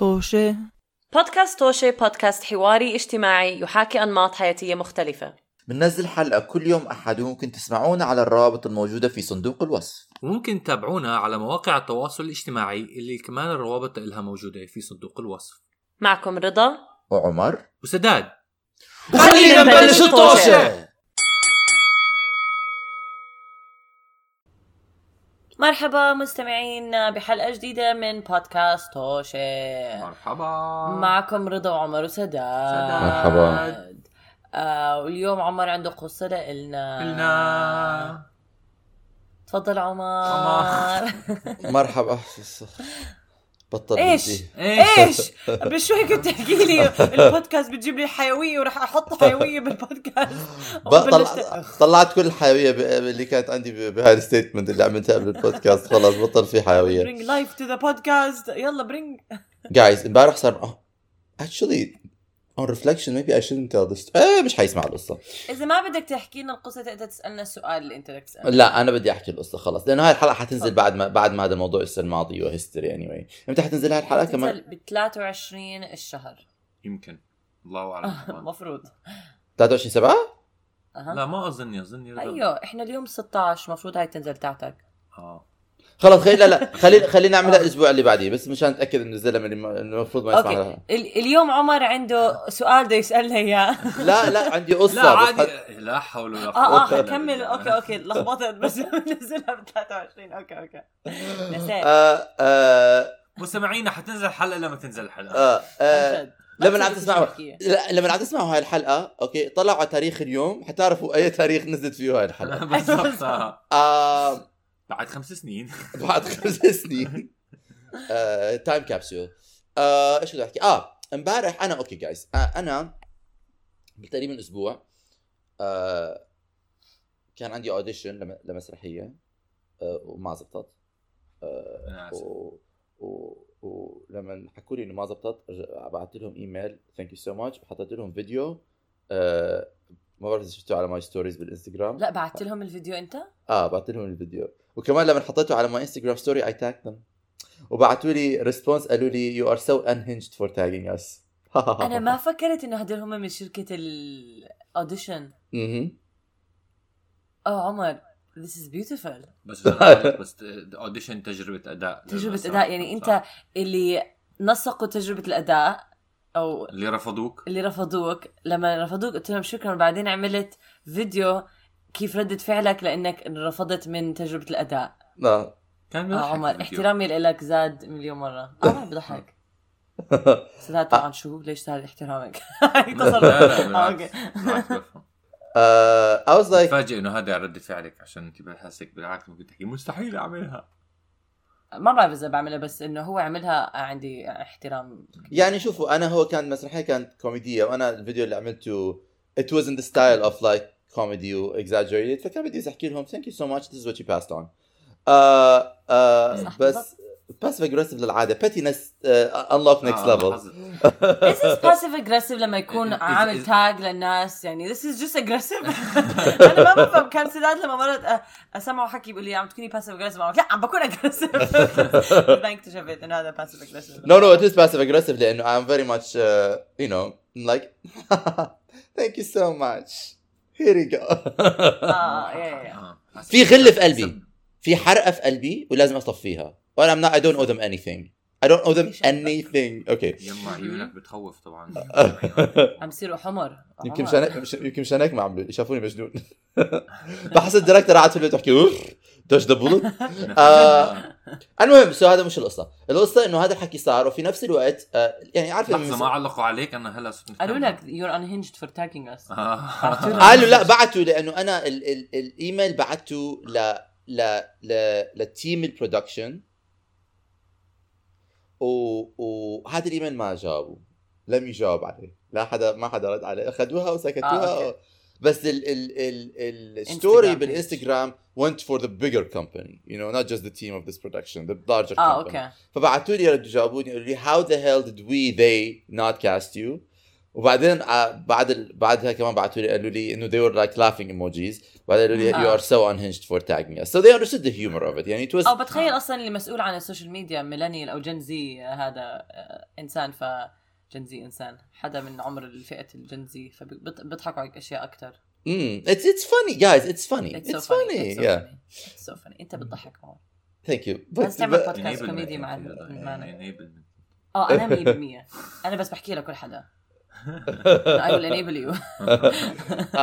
طوشة. بودكاست توشي بودكاست حواري اجتماعي يحاكي أنماط حياتية مختلفة. بننزل حلقة كل يوم أحد. وممكن تسمعونا على الروابط الموجودة في صندوق الوصف. وممكن تتابعونا على مواقع التواصل الاجتماعي اللي كمان الروابط لها موجودة في صندوق الوصف. معكم رضا وعمر. وسداد. خلينا نبلش الطوشة. مرحبا مستمعين بحلقة جديدة من بودكاست توشي مرحبا. معكم رضا وعمر وسداد. مرحبا. آه واليوم عمر عنده قصة لإلنا. قلنا تفضل عمر. عمر. مرحبا. بطل إيش. إيش؟ بس شو هيك بتحكي لي؟ البودكاست بتجيب لي حيوية وراح أحط حيوية بالبودكاست. وبلشت- طلعت كل الحيوية ب- اللي كانت عندي بهاي ال statement اللي عملتها قبل البودكاست خلاص بطل في حيوية. Bring life to the podcast. يلا bring. جايز امبارح صار oh, reflection maybe I shouldn't tell this إيه مش حيسمع القصة. إذا ما بدك تحكي لنا القصة تقدر تسألنا السؤال اللي أنت بدك تسأله. لا أنا بدي أحكي القصة خلص. لأنه هاي الحلقة حتنزل. بعد ما بعد ما هذا الموضوع يصير ماضي و history anyway. إمتى حتنزل هاي الحلقة كمان؟ ب 23 الشهر. يمكن. الله أعلم. المفروض 23 7 أها. لا ما اظني اظني. أيوه إحنا اليوم 16 المفروض هاي تنزل تحتك. آه. خلص خلي لا لا خلينا خلينا نعملها الأسبوع اللي بعديه بس مشان اتاكد إنه الزلمة اللي المفروض ما يسمع okay. لها. ال- اليوم عمر عنده سؤال بده يسألنا إياه. لا لا عندي قصة لا بس عادي. حد- لا حول ولا قوة آه آه بالله. okay okay لخبطت بس نزلها ب 23 okay okay. نسيت. آه آه مستمعينا حتنزل الحلقة لما تنزل الحلقة. آه آه لما عم تسمعوا لما عم تسمعوا هاي الحلقة okay طلعوا على تاريخ اليوم حتعرفوا أي تاريخ نزلت فيه هاي الحلقة. بالضبط. آه. آه بعد خمس سنين. بعد خمس سنين. آه time capsule آه إيش بدي أحكي؟ آه امبارح أنا okay جايز آه أنا تقريبا أسبوع آه كان عندي audition لم- لمسرحية آه وما زبطت. آه. و... و... ولما حكوا لي إنه ما زبطت بعثت لهم ايميل thank you so much وحطيت لهم فيديو آه ما بعرف إذا شفتوه على my stories بالإنستغرام. لا بعثت لهم الفيديو أنت؟ آه بعثت لهم الفيديو. وكمان لما حطيته على my Instagram story I tag them وبعثوا لي response قالوا لي you are so unhinged for tagging us أنا ما فكرت إنه هدول هم من شركة ال audition أها اوه عمر this is beautiful. بس بس audition تجربة أداء. تجربة. أداء يعني. أنت اللي نسقوا تجربة الأداء أو اللي رفضوك؟ اللي رفضوك. لما رفضوك قلت لهم شكرا وبعدين عملت فيديو كيف ردة فعلك لأنك رفضت من تجربة الأداء. لا. كان آه بيضحك عمر الفيديو. احترامي لك زاد مليون مرة. آه بضحك سداد طبعا شو ليش زاد احترامك؟ آه، okay. آه I was like تفاجئ إنه هذا ردة فعلك عشان انت بحسك بالعكس ممكن تحكي. مستحيل أعملها. ما بعرف إذا بعملها بس إنه هو عملها عندي احترام. يعني شوفوا أنا هو كان مسرحية كانت كوميدية وأنا الفيديو اللي عملته it was in the style of like comedy و exaggerated فكان بدي أحكي لهم thank you so much this is what you passed on. آه صح، بس passive aggressive للعاده pettiness uh, unlock next آه، level حظ- This is passive aggressive لما يكون عامل تاج للناس يعني this is just aggressive أنا ما بفهم كان سداد لما مرات أ- اسمعه حكي بيقول لي عم تكوني passive aggressive لا عم بكون aggressive بعدين اكتشفت انه هذا passive aggressive No, no, it is passive aggressive لأنه I'm very much, uh, you know, like, thank you so much. Here you go. آه آه. في غل في قلبي. في حرقة في قلبي ولازم أصفيها. وأنا I'm not, I don't owe them anything. I don't owe them anything. Okay. يما عيونك بتخوف طبعا عم يصيروا حمر يمكن. مشان مش- يمكن مشان هيك ما عملوا شافوني مجنون بحس ال director قاعد في البيت تحكي oof dodged the bullet آه. المهم so هذا مش القصة القصة إنه هذا الحكي صار وفي نفس الوقت آه يعني عارف لحظة ما علقوا عليك أنا هلا صرت قالوا. لك you're unhinged for tagging us آه. قالوا لا بعتوا لأنه أنا ال ال الإيميل بعته ل ل ل ل team ال production. و وهذا الإيميل ما جاوبوا لم يجاوب عليه. لا حدا ما حدا رد عليه. أخذوها آه، وسكتوها okay. بس ال ال ال ال story. بالإنستغرام went for the bigger company. You know not just the team of this production the larger company. okay. فبعثوا لي ردوا جاوبوني قالوا لي how the hell did we they not cast you? وبعدين ع- بعد ال... بعدها كمان بعثوا لي قالوا لي إنه they were like laughing emojis. بعدين قالوا لي you آه. are so unhinged for tagging us. So they understood the humor of it. يعني it was أو بتخيل أصلا اللي مسؤول عن ال social media millennial أو Gen Z هذا آه، إنسان ف Gen Z إنسان. حدا من عمر الفئة ال Gen Z فبيضحكوا على أشياء أكثر it's it's funny guys. It's funny. It's it's, so funny. funny. It's so yeah. funny. It's so funny. أنت بتضحك معه thank you. بس but, تعمل بودكاست كوميدي مع المانا آه أنا 100% أنا بس بحكي لكل حدا. I will enable you.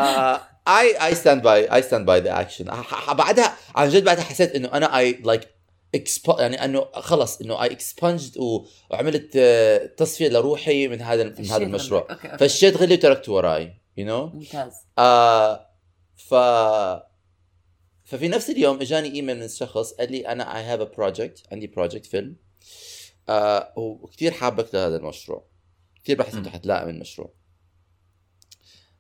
Uh, I I stand by I stand by the action. بعدها عن جد بعدها حسيت إنه أنا I like expo- يعني إنه خلص إنه I expunged و- وعملت آه، تصفية لروحي من هذا من هذا المشروع. غلك. okay، okay. فشيت غلي وتركته وراي you know ممتاز. آه ف ففي نفس اليوم إجاني إيميل من شخص قال لي أنا I have a project عندي project فيلم. آه وكثير حابك لهذا المشروع. كثير بحس. حتلاقي من المشروع.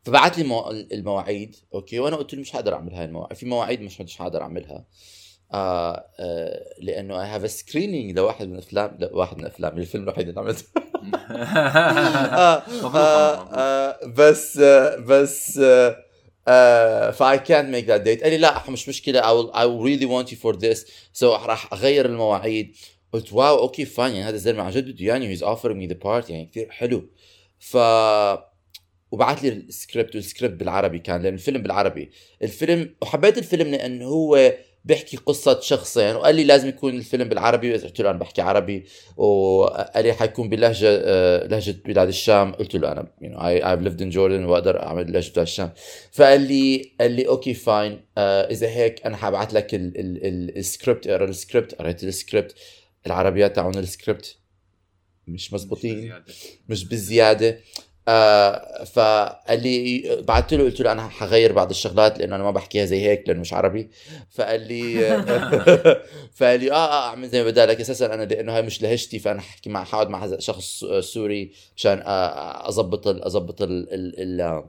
فبعت لي مو... المواعيد أوكي؟ وأنا قلت له مش حقدر أعمل هاي المواعيد. في مواعيد مش مش حقدر أعملها. آه آه لأنه have a screening لواحد من الأفلام لواحد من الأفلام الفيلم الوحيد اللي عملته. آه آه. آه بس آه بس آه I can't make that date. قال لي لا مش مشكلة I will I will really want you for this. So راح أغير المواعيد. قلت wow okay fine يعني هذا الزلمة عن جد بده يعني he's offering me the part يعني كثير حلو. ف وبعث لي ال script وال script بالعربي كان لأن الفيلم بالعربي. الفيلم وحبيت الفيلم لأنه هو بيحكي قصة شخصين وقال لي لازم يكون الفيلم بالعربي قلت له أنا بحكي عربي وقال لي حيكون بلهجة آه، لهجة بلاد الشام. قلت له أنا you know I, I've lived وأقدر أعمل لهجة بلاد الشام. فقال لي قال لي okay fine آه إذا هيك أنا حبعت لك ال- ال- ال- السكريبت أقرأ السكريبت قريت السكريبت. العربيات تاعون السكريبت مش مزبوطين مش بزيادة. آه فقال لي بعثت له قلت له أنا حغير بعض الشغلات لأنه أنا ما بحكيها زي هيك لأنه مش عربي. فقال لي فقال لي آه آه اعمل زي ما بدالك أساسا أنا لأنه هاي مش لهجتي فأنا حكي مع حاقعد مع هذا شخص سوري مشان آه، أظبط ال- أظبط ال- ال- ال-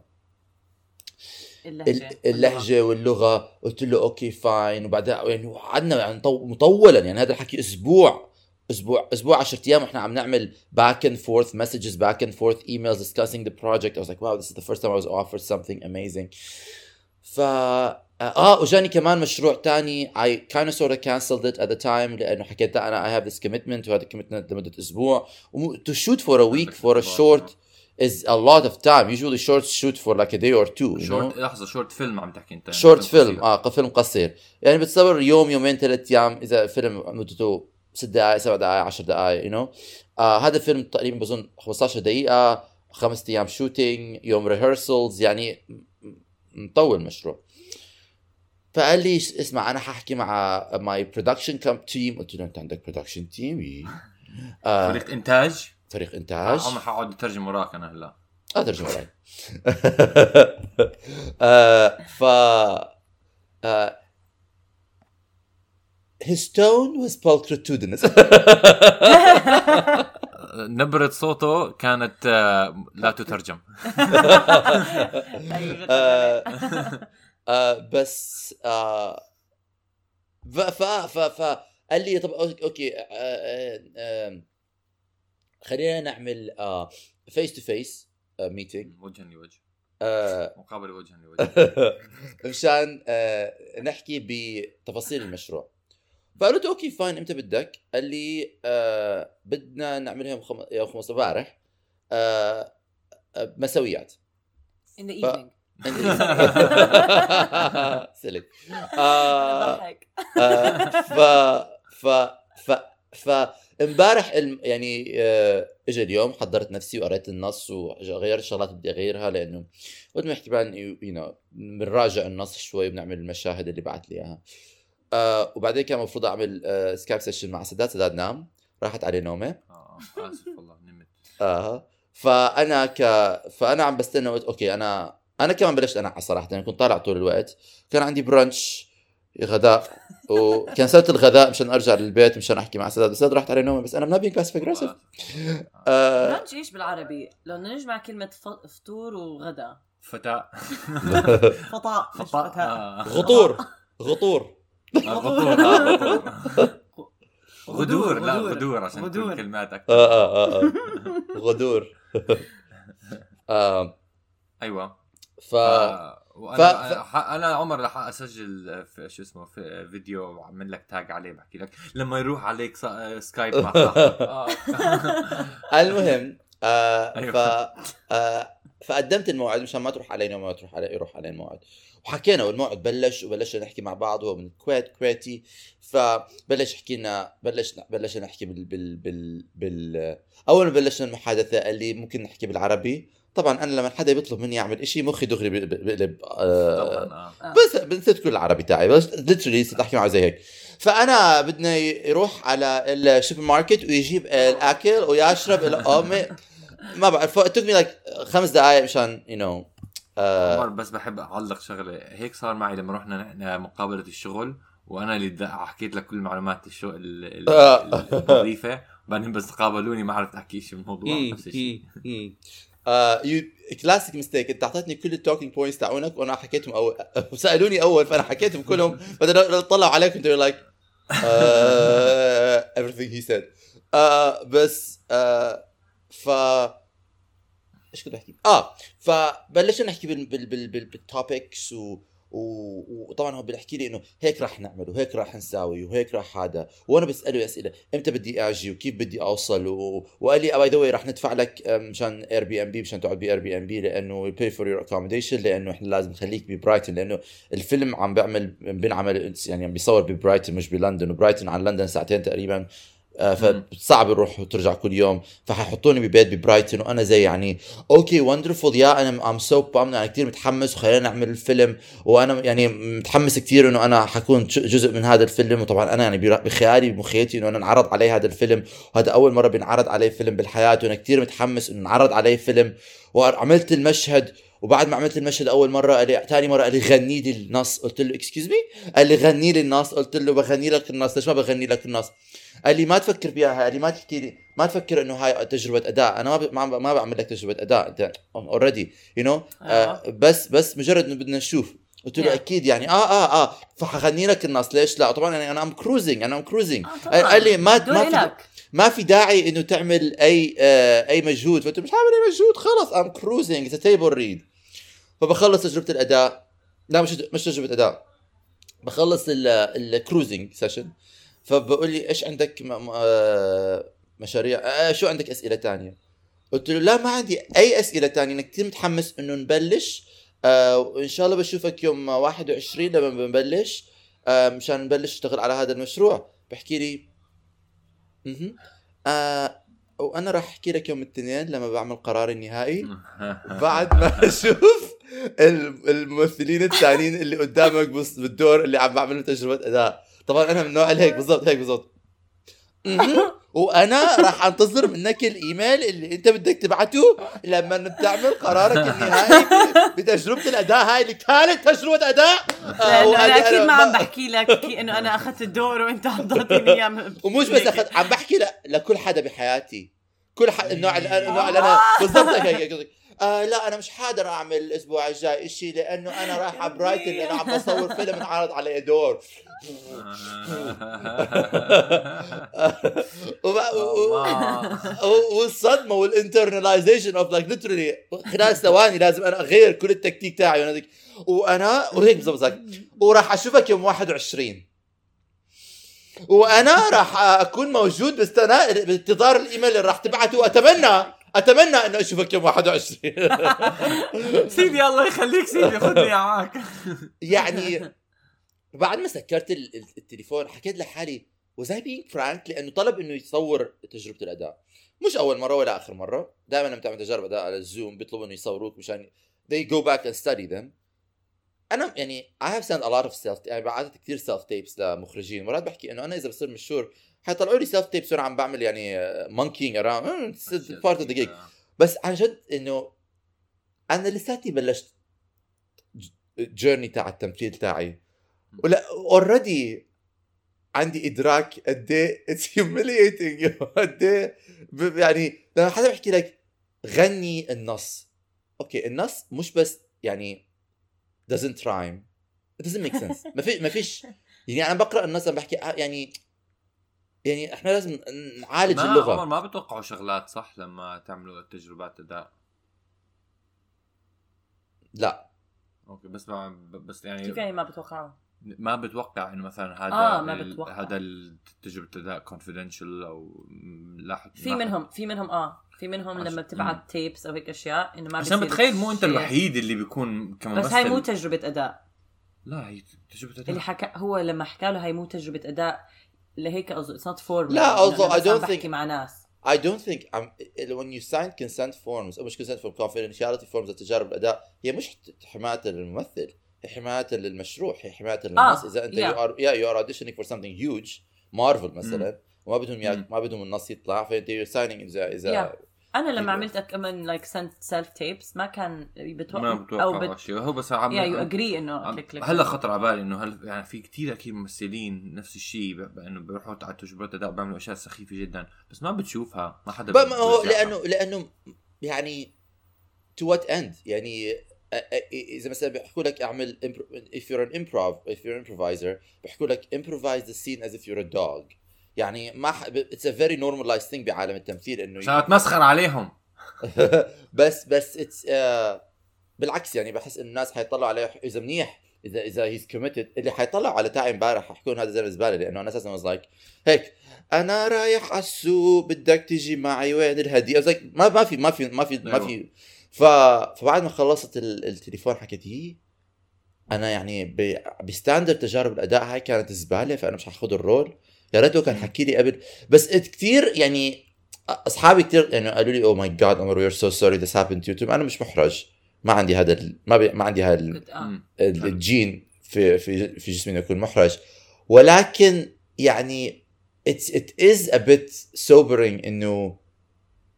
اللهجة. ال- اللهجة واللغة. قلت له okay fine وبعدين يعني قعدنا يعني طو- مطولا. يعني هذا الحكي أسبوع. اسبوع اسبوع 10 ايام واحنا عم نعمل back and forth messages back and forth emails discussing the project I was like wow this is the first time I was offered something amazing ف اه وجاني كمان مشروع تاني I kind of sort of canceled it at the time لانه حكيت لا انا I have this commitment وهذا commitment لمده اسبوع وم- to shoot for a week for a short is a lot of time usually shorts shoot for like a day or two you know شورت لحظه شورت فيلم عم تحكي انت شورت فيلم قصير. اه فيلم قصير يعني بتصور يوم يومين ثلاث ايام اذا فيلم مدته ست دقائق سبع دقائق 10 دقائق you know آه هذا فيلم تقريبا بظن 15 دقيقة خمس أيام shooting يوم rehearsals يعني مطول مشروع. فقال لي اسمع أنا حاحكي مع my production com- team قلت له أنت عندك production team آه. فريق إنتاج؟ فريق إنتاج. عم حقعد اترجم وراك أنا هلا. آه ترجمة وراي. آه ف آه his tone was pulchritudinous نبرة صوته كانت آه، لا تترجم. آه آه بس ف ف ف قال لي طب أوكي خلينا نعمل face to face meeting وجها لوجه. مقابله وجها لوجه. مشان نحكي بتفاصيل المشروع. فقلت okay fine إمتى بدك؟ قال لي آه بدنا نعملها يوم خم... يوم 15 امبارح. آه آه، مسويات. In the evening. سلك آه آه، ف ف ف ف امبارح الم- يعني اجى اليوم حضرت نفسي وقريت النص وغيرت اللي بدي أغيرها لأنه قلت ما احتمال you know بنراجع النص شوي بنعمل المشاهد اللي بعت لي إياها. آه وبعدين كان المفروض أعمل آه Skype session مع سداد سداد نام. راحت عليه نومة. آه، آسف والله نمت. آه. فأنا ك فأنا عم بستنى قلت okay أنا أنا كمان بلشت انعس صراحة أنا كنت طالع طول الوقت. كان عندي brunch غداء وكنسلت الغداء مشان أرجع للبيت مشان أحكي مع سداد سداد رحت عليه نومة بس أنا am being passive aggressive آه. brunch إيش بالعربي؟ لو بدنا نجمع كلمة ف- فطور وغدا فتاة فطاء مش فطاء آه. غطور غطور. آه، آه،. غدور لا غدور. غدور عشان غدور. تقول كلمات آه أكثر آه آه آه. غدور آه أيوه ف آه، وأنا ف- ف... أنا عمر رح أسجل في شو اسمه في فيديو واعمل لك tag عليه بحكي لك لما يروح عليك سا- سكايب مع. المهم آه أيوة. ف آه فقدمت الموعد مشان ما تروح علينا وما تروح علي يروح علينا الموعد. وحكينا والموعد بلش وبلشنا نحكي مع بعض هو من الكويت كويتي. فبلش يحكي لنا بلش بلش نحكي بال بال بال, بال اول ما بلشنا المحادثة قال لي ممكن نحكي بالعربي. طبعا أنا لما حدا بيطلب مني أعمل إشي مخي دغري بقلب آه طبعا آه. بس بنسيت كل العربي تاعي بس literally صرت أحكي معه زي هيك. فأنا بدنا يروح على السوبر ماركت ويجيب الأكل ويشرب ال- آه، ما- بعرف took me like خمس دقائق مشان you know عمر بس بحب أعلق شغله هيك صار معي لما رحنا نحن مقابلة الشغل وأنا اللي حكيت لك كل معلومات الشغل ال- ال- آه. ال- الوظيفة. بعدين بس قابلوني ما عرفت أحكي شيء بالموضوع نفس الشيء you classic mistake انت اعطيتني كل ال talking points تاعونك وأنا حكيتهم اول سألوني أول فأنا حكيتهم كلهم. بعدين طلعوا عليك انت like everything he said. آه، بس آه، ف إيش كنت بحكي؟ آه فبلشنا نحكي بال بال بال بال بال topics و و- وطبعا هو بيحكي لي إنه هيك راح نعمل وهيك راح نساوي وهيك راح هذا وأنا بسأله أسئلة إمتى بدي أجي وكيف بدي أوصل و... وقال لي by the راح ندفع لك مشان Airbnb مشان تقعد ب Airbnb لأنه pay for your accommodation لأنه إحنا لازم نخليك ببرايتون لأنه الفيلم عم بيعمل بينعمل يعني عم بيصور ببرايتون مش بلندن وبرايتون عن لندن ساعتين تقريبا فصعب نروح وترجع كل يوم. فحيحطوني ببيت ببرايتون وأنا زي يعني okay wonderful yeah أنا am so pumped أنا كثير متحمس وخلينا نعمل الفيلم. وأنا يعني متحمس كثير إنه أنا حكون جزء من هذا الفيلم. وطبعا أنا يعني بخيالي بمخيلتي إنه أنا انعرض علي هذا الفيلم. وهذا أول مرة بينعرض علي فيلم بالحياة وأنا كثير متحمس إنه انعرض علي فيلم. وعملت المشهد وبعد ما عملت المشهد أول مرة قال لي ثاني مرة قال لي غني لي النص قلت له excuse me قال لي غني لي النص قلت له بغني لك النص ليش ما بغني لك النص قال لي ما تفكر فيها قال لي ما تحكي لي ما تفكر إنه هاي تجربة أداء. أنا ما ب... ما, بعمل لك تجربة أداء أنت already you know. بس بس مجرد إنه بدنا نشوف. قلت له Yeah. أكيد يعني. آه آه آه. فحغني لك النص ليش؟ لا طبعا يعني أنا am cruising أنا am cruising آه،. قال لي ما ما في. ما في داعي إنه تعمل أي آه أي مجهود. فقلت مش هعمل أي مجهود خلص am cruising it's table read فبخلص تجربة الأداء. لا مش مش تجربة أداء. بخلص ال cruising session فبقول لي إيش عندك آه، مشاريع؟ آه شو عندك أسئلة تانية؟ قلت له لا ما عندي أي أسئلة تانية. أنا كثير متحمس إنه نبلش. آه وإن شاء الله بشوفك يوم 21 لما بنبلش. آه مشان نبلش نشتغل على هذا المشروع. بحكي لي أها آه وأنا راح أحكي لك يوم الاثنين لما بعمل قراري النهائي. بعد ما أشوف الممثلين الثانيين اللي قدامك بص- بالدور اللي عم بعمل تجربة أداء طبعا أنا من النوع اللي هيك بالضبط هيك بالضبط. وأنا راح أنتظر منك الإيميل اللي أنت بدك تبعته لما بتعمل قرارك النهائي بتجربة الأداء هاي اللي كانت تجربة أداء آه، لأنه أنا أكيد ما عم بحكي لك كي- إنه أنا أخذت الدور وأنت عم تعطيني اياه من- ومش بس أخذ عم بحكي. لكل حدا بحياتي كل حد النوع اللي النوع اللي أنا بالضبط هيك هيك هيك. آه لا أنا مش حاضر أعمل الأسبوع الجاي إشي لأنه أنا رايح على برايتن لأنه عم بصور فيلم انعرض علي دور وب- و- و- والصدمة وال internalization of like literally خلال ثواني لازم أنا أغير كل التكتيك تاعي وأنا وأنا وهيك بالضبط. وراح أشوفك يوم 21 وأنا راح أكون موجود باستناء بانتظار الإيميل اللي راح تبعته أتمنى. أتمنى انه أشوفك يوم 21 سيدي الله يخليك سيدي خذني معك يعني بعد ما سكرت ال- ال- التليفون حكيت لحالي was I being frank? لأنه طلب إنه يصور تجربة الأداء. مش أول مرة ولا آخر مرة. دائما لما تعمل تجارب أداء على الزوم بيطلبوا إنه يصوروك مشان they go back and study them. أنا يعني I have sent a lot of self يعني بعثت كثير self tapes لمخرجين. مرات بحكي إنه أنا إذا بصير مشهور حيطلعوا لي self tapes وأنا عم بعمل يعني Mm, it's part of the gig. بس عن جد إنه أنا لساتني بلشت جيرني تاع التمثيل تاعي. ولا already عندي إدراك قد إيه it's humiliating قد إيه يعني لما حدا بيحكي لك غني النص. okay النص مش بس يعني doesn't rhyme. It doesn't make sense. ما في ما فيش يعني أنا بقرأ النص عم بحكي آه، يعني يعني إحنا لازم نعالج ما اللغة. عمر ما بتوقعوا شغلات صح لما تعملوا تجربات أداء؟ لا. أوكي بس مع بس يعني كيف يعني ما بتوقعوا؟ ما بتوقع إنه مثلا هذا آه، ما بتوقع. هذا تجربة أداء كونفدنشال أو لا في منهم في منهم آه في منهم عش- لما بتبعت تيبس أو هيك أشياء إنه ما عشان بتخيل مو أنت. الوحيد اللي بيكون كممثل. بس هاي مو تجربة أداء. لا هي تجربة أداء. اللي حكى هو لما حكى له هاي مو تجربة أداء. لهيك قصده اتس نوت فور لا، I don't بحكي think- مع ناس I don't think I'm, when you sign consent forms أو مش consent form confidentiality forms لتجارب الاداء هي مش حمايه للممثل هي حمايه للمشروع هي حمايه للناس اذا انت آه، yeah. you are yeah you are auditioning for something huge Marvel مثلا وما بدهم. ياك ما بدهم النص يطلع فانت you're signing اذا اذا Yeah. أنا لما أيوة. عملت كمان like sent self tapes ما كان بتوقع. ما أو بتوقع بت... شيء. هو بس عم يا you agree إنه عم- click click هلا خطر على بالي إنه هل يعني في كتير أكيد ممثلين نفس الشيء ب- بانه بيروحوا على تجربات اداء بيعملوا أشياء سخيفة جدا. بس ما بتشوفها. ما حدا ما هو. لأنه لأنه يعني to what end يعني إذا مثلا بيحكوا لك أعمل if you're an improv if you're an improviser بيحكوا لك improvise the scene as if you're a dog. يعني ما ح... it's a very normalized thing بعالم التمثيل إنه عشان اتمسخر عليهم. بس بس it's بالعكس يعني بحس إنه الناس حيطلعوا عليه إذا منيح اذا إذا he's committed اللي حيطلعوا على تاعي امبارح حيكون هذا زلمة زبالة لأنه أنا أساسا like هيك أنا رايح على السوق بدك تيجي معي وين الهدية؟ Like ما ما في ما في ما في ما أيوة. في. ف... فبعد ما خلصت ال- التليفون حكيت هي أنا يعني ب... ب standard تجارب الأداء هاي كانت زبالة فأنا مش حاخذ ال role. يا ريته كان حكي لي قبل. بس كثير يعني أصحابي كثير يعني قالوا لي oh my God عمر we are so sorry this happened to you أنا مش محرج. ما عندي هذا ال... ما, بي... ما عندي هذا ال... كنت- آه. الجين في في في جسمي إنه يكون محرج. ولكن يعني it's it is a bit sobering إنه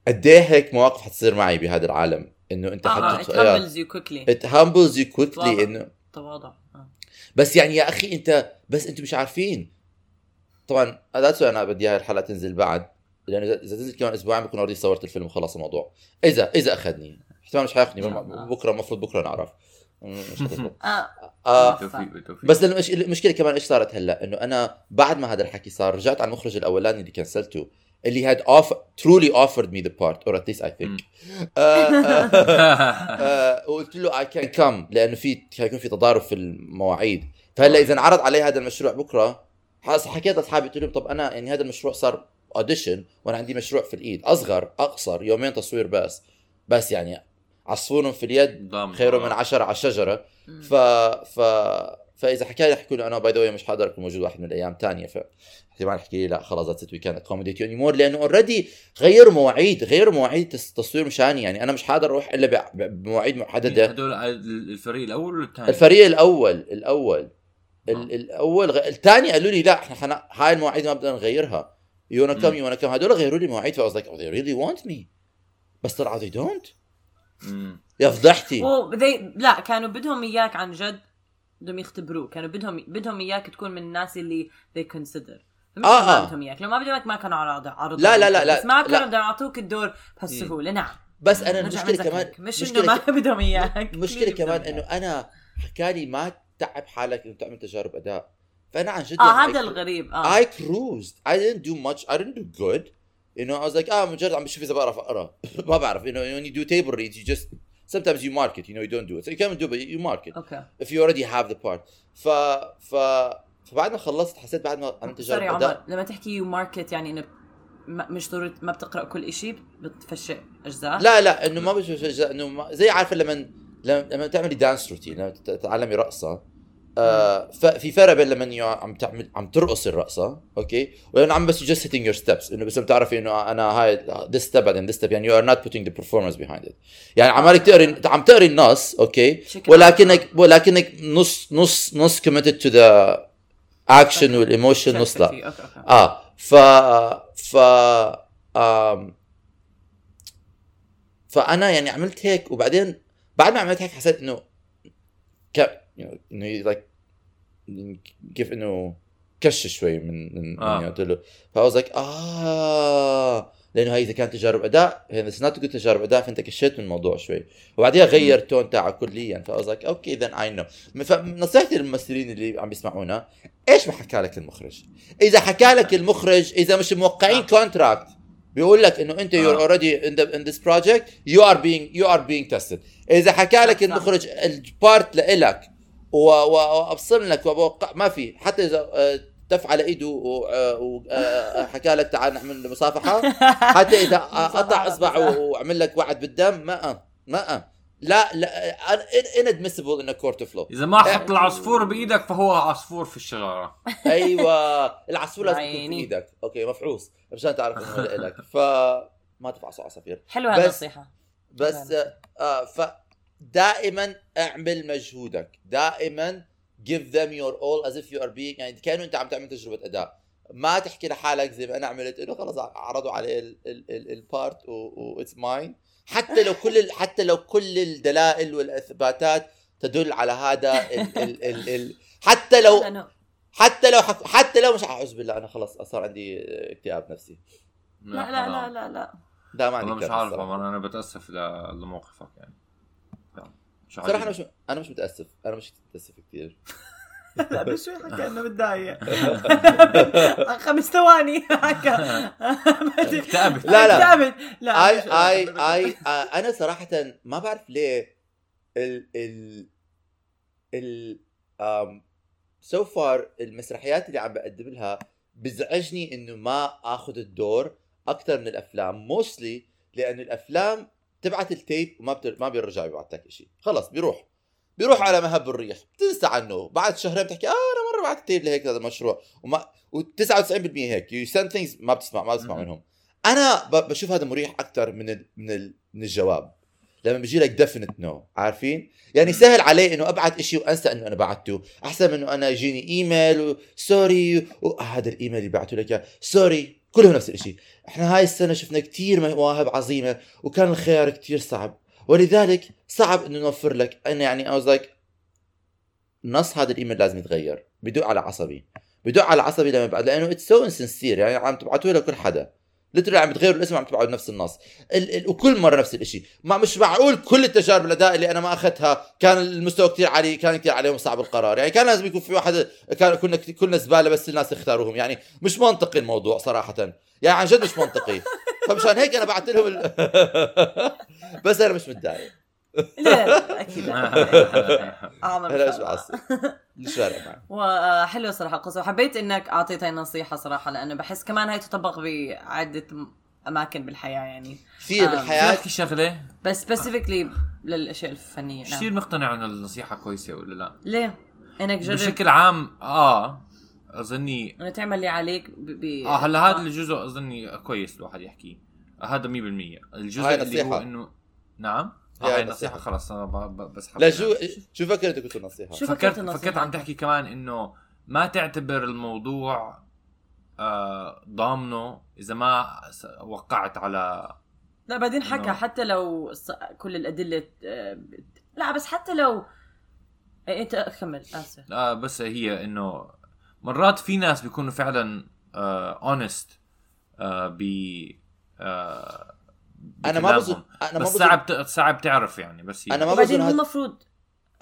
قد إيه هيك مواقف حتصير معي بهذا العالم. إنه أنت آه آه حد it humbles you quickly. It humbles you quickly تواضع. إنه تواضع آه. بس يعني يا أخي انت بس أنتم مش عارفين. طبعا that's أنا بدي هاي الحلقة تنزل بعد. لأنه اذا إذا تنزل كمان أسبوعين بكون already صورت الفيلم وخلص الموضوع. اذا إذا أخذني. احتمال مش حياخذني آه. بكرة المفروض بكرة نعرف. مش آه. بالتوفيق بس المش- المشكلة كمان إيش صارت هلأ؟ إنه أنا بعد ما هذا الحكي صار رجعت على المخرج الأولاني اللي كنسلته اللي had offer, truly offered me the part or at least I think. مم. آه، آه، آه، وقلت له I can come لأنه في حيكون في تضارب في المواعيد. فهلأ إذا انعرض علي هذا المشروع بكرة حكيت لأصحابي قلت لهم طب أنا يعني هذا المشروع صار اوديشن وأنا عندي مشروع في الإيد أصغر أقصر يومين تصوير بس بس يعني عصفور في اليد. خير من عشرة على الشجرة. ف ف فإذا حكى لي يحكوا له أنا by the مش حاضر اكون موجود واحد من الأيام ثانية ف احتمال يحكي لي لا خلاص ذاتس ات وي كان اكوموديت يو مور لأنه already غيروا مواعيد غيروا مواعيد تس- تصوير مشاني يعني أنا مش حاضر أروح إلا بمواعيد محددة هدول الفريق الأول ولا الثاني؟ الفريق الأول الأول آه. ال- الأول غ... الثاني قالوا لي لا إحنا حنا... هاي المواعيد ما بدنا نغيرها. يونا كم مم. يونا كم هدول غيروا لي مواعيد ف I like they really want me. بس طلعوا they don't. مم. يا فضحتي. و they... لا كانوا بدهم إياك عن جد بدهم يختبروك. كانوا بدهم بدهم إياك تكون من الناس اللي they consider. فمش آه، ما آه. بدهم إياك. لو ما بدهم إياك ما كانوا عرض عرض لا، لا، لا، لا، بس ما. كانوا بدهم يعطوك الدور بهالسهوله نعم. بس أنا المشكلة. كمان مش إنه ما بدهم إياك. المشكلة كمان إنه. أنا حكالي ما تعب حالك إنه تعمل تجارب أداء. فأنا عن جد آه يعني هذا الغريب آه. I cruised. I didn't do much. I didn't do good. You know I was like آه مجرد عم بشوف إذا بعرف أقرأ. ما بعرف. You know when you do table reads you just sometimes you mark it you know you don't do it. So you can do it but you mark it okay if you already have the part. ف ف فبعد ما خلصت حسيت بعد ما عملت تجارب sorry عمر لما تحكي you mark it يعني إنه مش ضروري ما بتقرأ كل شيء بتفشي أجزاء؟ لا لا إنه ما بشوف أجزاء، إنه ما زي عارفة لما لما, لما تعملي dance routine لما تت- تتعلمي رقصة آه ففي فرق بين لما عم تعمل عم ترقص الرقصة okay؟ ولما عم بس just hitting your steps إنه بس عم تعرفي إنه أنا هاي this step بعدين this step يعني you are not putting the performance behind it. يعني عمالك تقري عم تقري النص okay؟ ولكنك ولكنك نص نص نص committed to the action وال emotion نص لا. آه ف ف آم... فأنا يعني عملت هيك وبعدين بعد ما عملت هيك حسيت إنه ك إنه like كيف إنه كش شوي من من آه. آه. قلت له ف I was like آه لأنه هي إذا كانت تجارب أداء هي not تقول تجارب أداء فأنت كشيت من الموضوع شوي وبعديها غير tone تاعه كليا ف I was like okay then I know فنصيحتي للممثلين اللي عم بيسمعونا إيش ما حكى لك المخرج؟ إذا حكى لك المخرج إذا مش موقعين contract بيقول لك إنه أنت آه. in, the, in this project you are being you are being tested إذا حكى لك. المخرج ال part لإلك وابصم لك وبوقع ما في. حتى إذا آه، دف على إيده وحكى لك تعال نعمل مصافحه حتى إذا آه، قطع اصبعه وعمل لك وعد بالدم ما ما لا لا a court of law. إذا ما حط العصفور بإيدك فهو عصفور في الشجره أيوه. العصفور لازم يكون في. إيدك. okay مفعوص مشان تعرف إنه لك فما تفعصوا عصافير. حلوة بس- هالنصيحه بس آه فدائما اعمل مجهودك. دائما give them your all as if you are being يعني كأنه أنت عم تعمل تجربة أداء. ما تحكي لحالك زي ما أنا عملت إنه خلص عرضوا علي ال part و it's mine حتى لو كل ال- حتى لو كل الدلائل والإثباتات تدل على هذا ال ال ال ال حتى لو حتى لو. حتى لو مش أعوذ بالله أنا خلص صار عندي اكتئاب نفسي. لا لا لا لا لا. لا ما عندي مش عارف أنا بتأسف ل- لموقفك يعني. صراحة أنا مش أنا مش متأسف. أنا مش متأسف كثير لا بس شوي حكى إنه متضايق. خمس ثواني. حكى اكتئبت. لا، لا. اكتئبت. لا اي اي اي أنا صراحة ما بعرف ليه ال ال ال um, so far المسرحيات اللي عم بقدم لها بزعجني إنه ما آخذ الدور أكثر من الأفلام. mostly لأنه الأفلام تبعت ال tape وما بتر... ما بيرجع يبعث لك شيء خلص بيروح. بيروح على مهب الريح. بتنسى عنه. بعد شهرين بتحكي آه أنا مرة بعت tape لهيك هذا المشروع. وما و99% هيك. you send things ما بتسمع ما بتسمع. منهم. أنا ب- بشوف هذا مريح أكثر من ال من ال من الجواب. لما بيجي لك definite no عارفين؟ يعني سهل علي إنه أبعت إشي وأنسى إنه أنا بعته. أحسن من إنه أنا يجيني email و sorry وهذا الايميل اللي بعته لك sorry كلهم نفس الشيء إحنا هاي السنة شفنا كتير مواهب عظيمة وكان الخيار كتير صعب. ولذلك صعب إنه نوفر لك أنا يعني was like نص هذا الإيميل لازم يتغير. بدق على عصبي. بدق على عصبي لما بعد لأنه it's so insincere يعني عم تبعتوه لكل حدا. literally عم بتغيروا الاسم عم تبعوا نفس النص. ال ال وكل مرة نفس الشيء ما مش معقول كل التجارب الأداء اللي أنا ما أخذتها كان المستوى كثير عالي كان كثير عليهم صعب القرار. يعني كان لازم يكون في واحد كان كنا كلنا زبالة بس الناس اختاروهم. يعني مش منطقي الموضوع صراحة. يعني عن جد مش منطقي. فمشان هيك أنا بعت لهم ال... بس أنا مش متضايق. لا لا أكيد. لا. مش فارق معي وحلوه صراحة القصة. وحبيت إنك اعطيت هاي النصيحه صراحة لأنه بحس كمان هاي تطبق بعدة أماكن بالحياة يعني. كثير آه، بدي بالحياة احكي شغلة. بس سبيسيفيكلي للأشياء الفنية. كثير نعم. مقتنع إنه النصيحة كويسة ولا لا؟ ليه؟ إنك جرب. بشكل عام آه أظني إنه تعمل اللي عليك ب... ب... آه هلا هذا الجزء أظني كويس الواحد يحكيه هذا 100% الجزء اللي هو. انه نعم؟ آه هاي نصيحة. نصيحه خلص أنا ب- ب- بس لا حبيت شو شو فكرت انت كنت نصيحة شو فكرت فكرت النصيحة؟ فكرت عم تحكي كمان إنه ما تعتبر الموضوع آه ضامنه إذا ما وقعت على لا بعدين حكى حتى لو كل الأدلة آه، لا بس حتى لو إيه، أنت كمل آسف آه بس هي إنه مرات في ناس بيكونوا فعلا honest آه ب آه أنا ما. بظن أنا ما بس بظن صعب ت- صعب تعرف يعني بس هي. أنا ما بظن هذا المفروض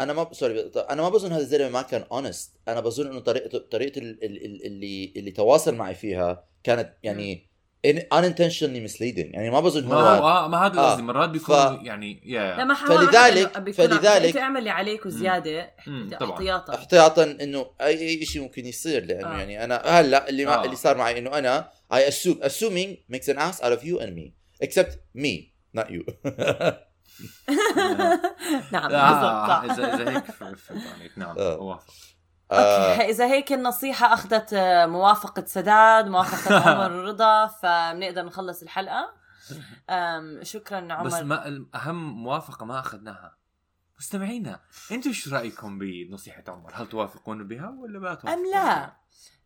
أنا ما sorry أنا ما بظن هذا الزلمة ما كان honest أنا بظن إنه طريقه طريقة ال- ال- ال- اللي اللي تواصل معي فيها كانت يعني in- unintentionally misleading يعني ما بظن ما هو هو آه ما هذا آه. قصدي مرات بيكونوا ف- يعني يا لا ما فلذلك- بيكون فلذلك- انت اعمل اللي عليك طبعاً. احتياطا احتياطا إنه اي أي شيء ممكن يصير لأنه آه. يعني أنا هلا اللي ما آه. اللي صار معي إنه أنا I assume assuming makes an ass out of you and me except me not you. نعم لا بالضبط. اذا إذا هيك فهمت عليك نعم آه. اوافق آه، أوكي إذا هيك النصيحة أخذت آه، موافقة سداد موافقة عمر رضا فبنقدر نخلص الحلقة. شكرا عمر. بس ما الأهم موافقة ما أخذناها. مستمعينا أنتم شو رأيكم بنصيحة عمر؟ هل توافقون بها ولا ما توافقون أم لا؟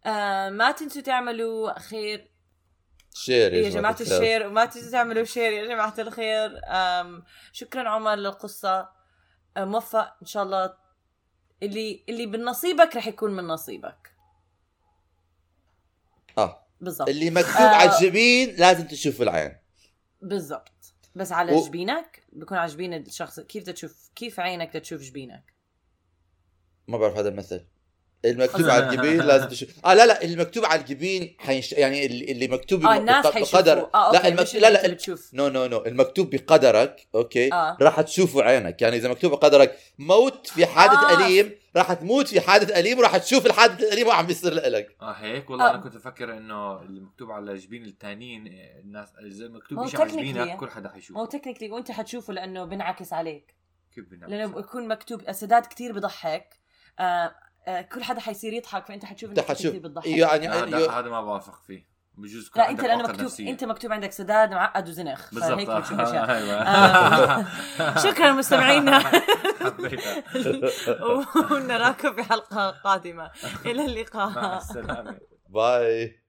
آه ما تنسوا تعملوا خير شير يا جماعة الخير. ال share. وما تنسوا تعملوا share يا جماعة الخير. شكرا عمر للقصة. موفق إن شاء الله. اللي اللي بنصيبك رح يكون من نصيبك. آه. بالضبط. اللي مكتوب آه. على الجبين لازم تشوف العين. بالضبط. بس على و- جبينك؟ بكون على جبين الشخص. كيف تشوف كيف عينك تشوف جبينك؟ ما بعرف هذا المثل. المكتوب على الجبين لازم تشوف. آه لا لا المكتوب على الجبين حينش... يعني اللي, اللي مكتوب آه الناس بقدر آه لا المك... مش لا اللي لا بتشوف. no no no المكتوب بقدرك okay؟ آه. راح تشوفه عينك. يعني إذا مكتوب بقدرك موت في حادث آه. أليم راح تموت في حادث أليم وراح تشوف الحادث الأليم وعم بيصير لك. آه هيك والله آه. أنا كنت أفكر إنه اللي مكتوب على جبين التانيين آه، الناس اذا مكتوب شيء على technically- جبينك كل حدا هو حيشوفه technically وأنت حتشوفه لأنه بينعكس عليك. كيف بنعمل لأنه بيكون مكتوب سداد كتير بضحك. آه آه كل حدا حيصير يضحك فأنت حتشوف أنت انك حتشوف. كثير بتضحك يعني هذا يو- هذا ما بوافق فيه. بجوز لا أنت لأنه مكتوب نفسية. أنت مكتوب عندك سداد معقد وزنخ بالضبط. فهيك بتشوف آه، أشياء. أيوه آه. شكرا مستمعينا. ونراكم في حلقة قادمة. إلى مع اللقاء السلامة. باي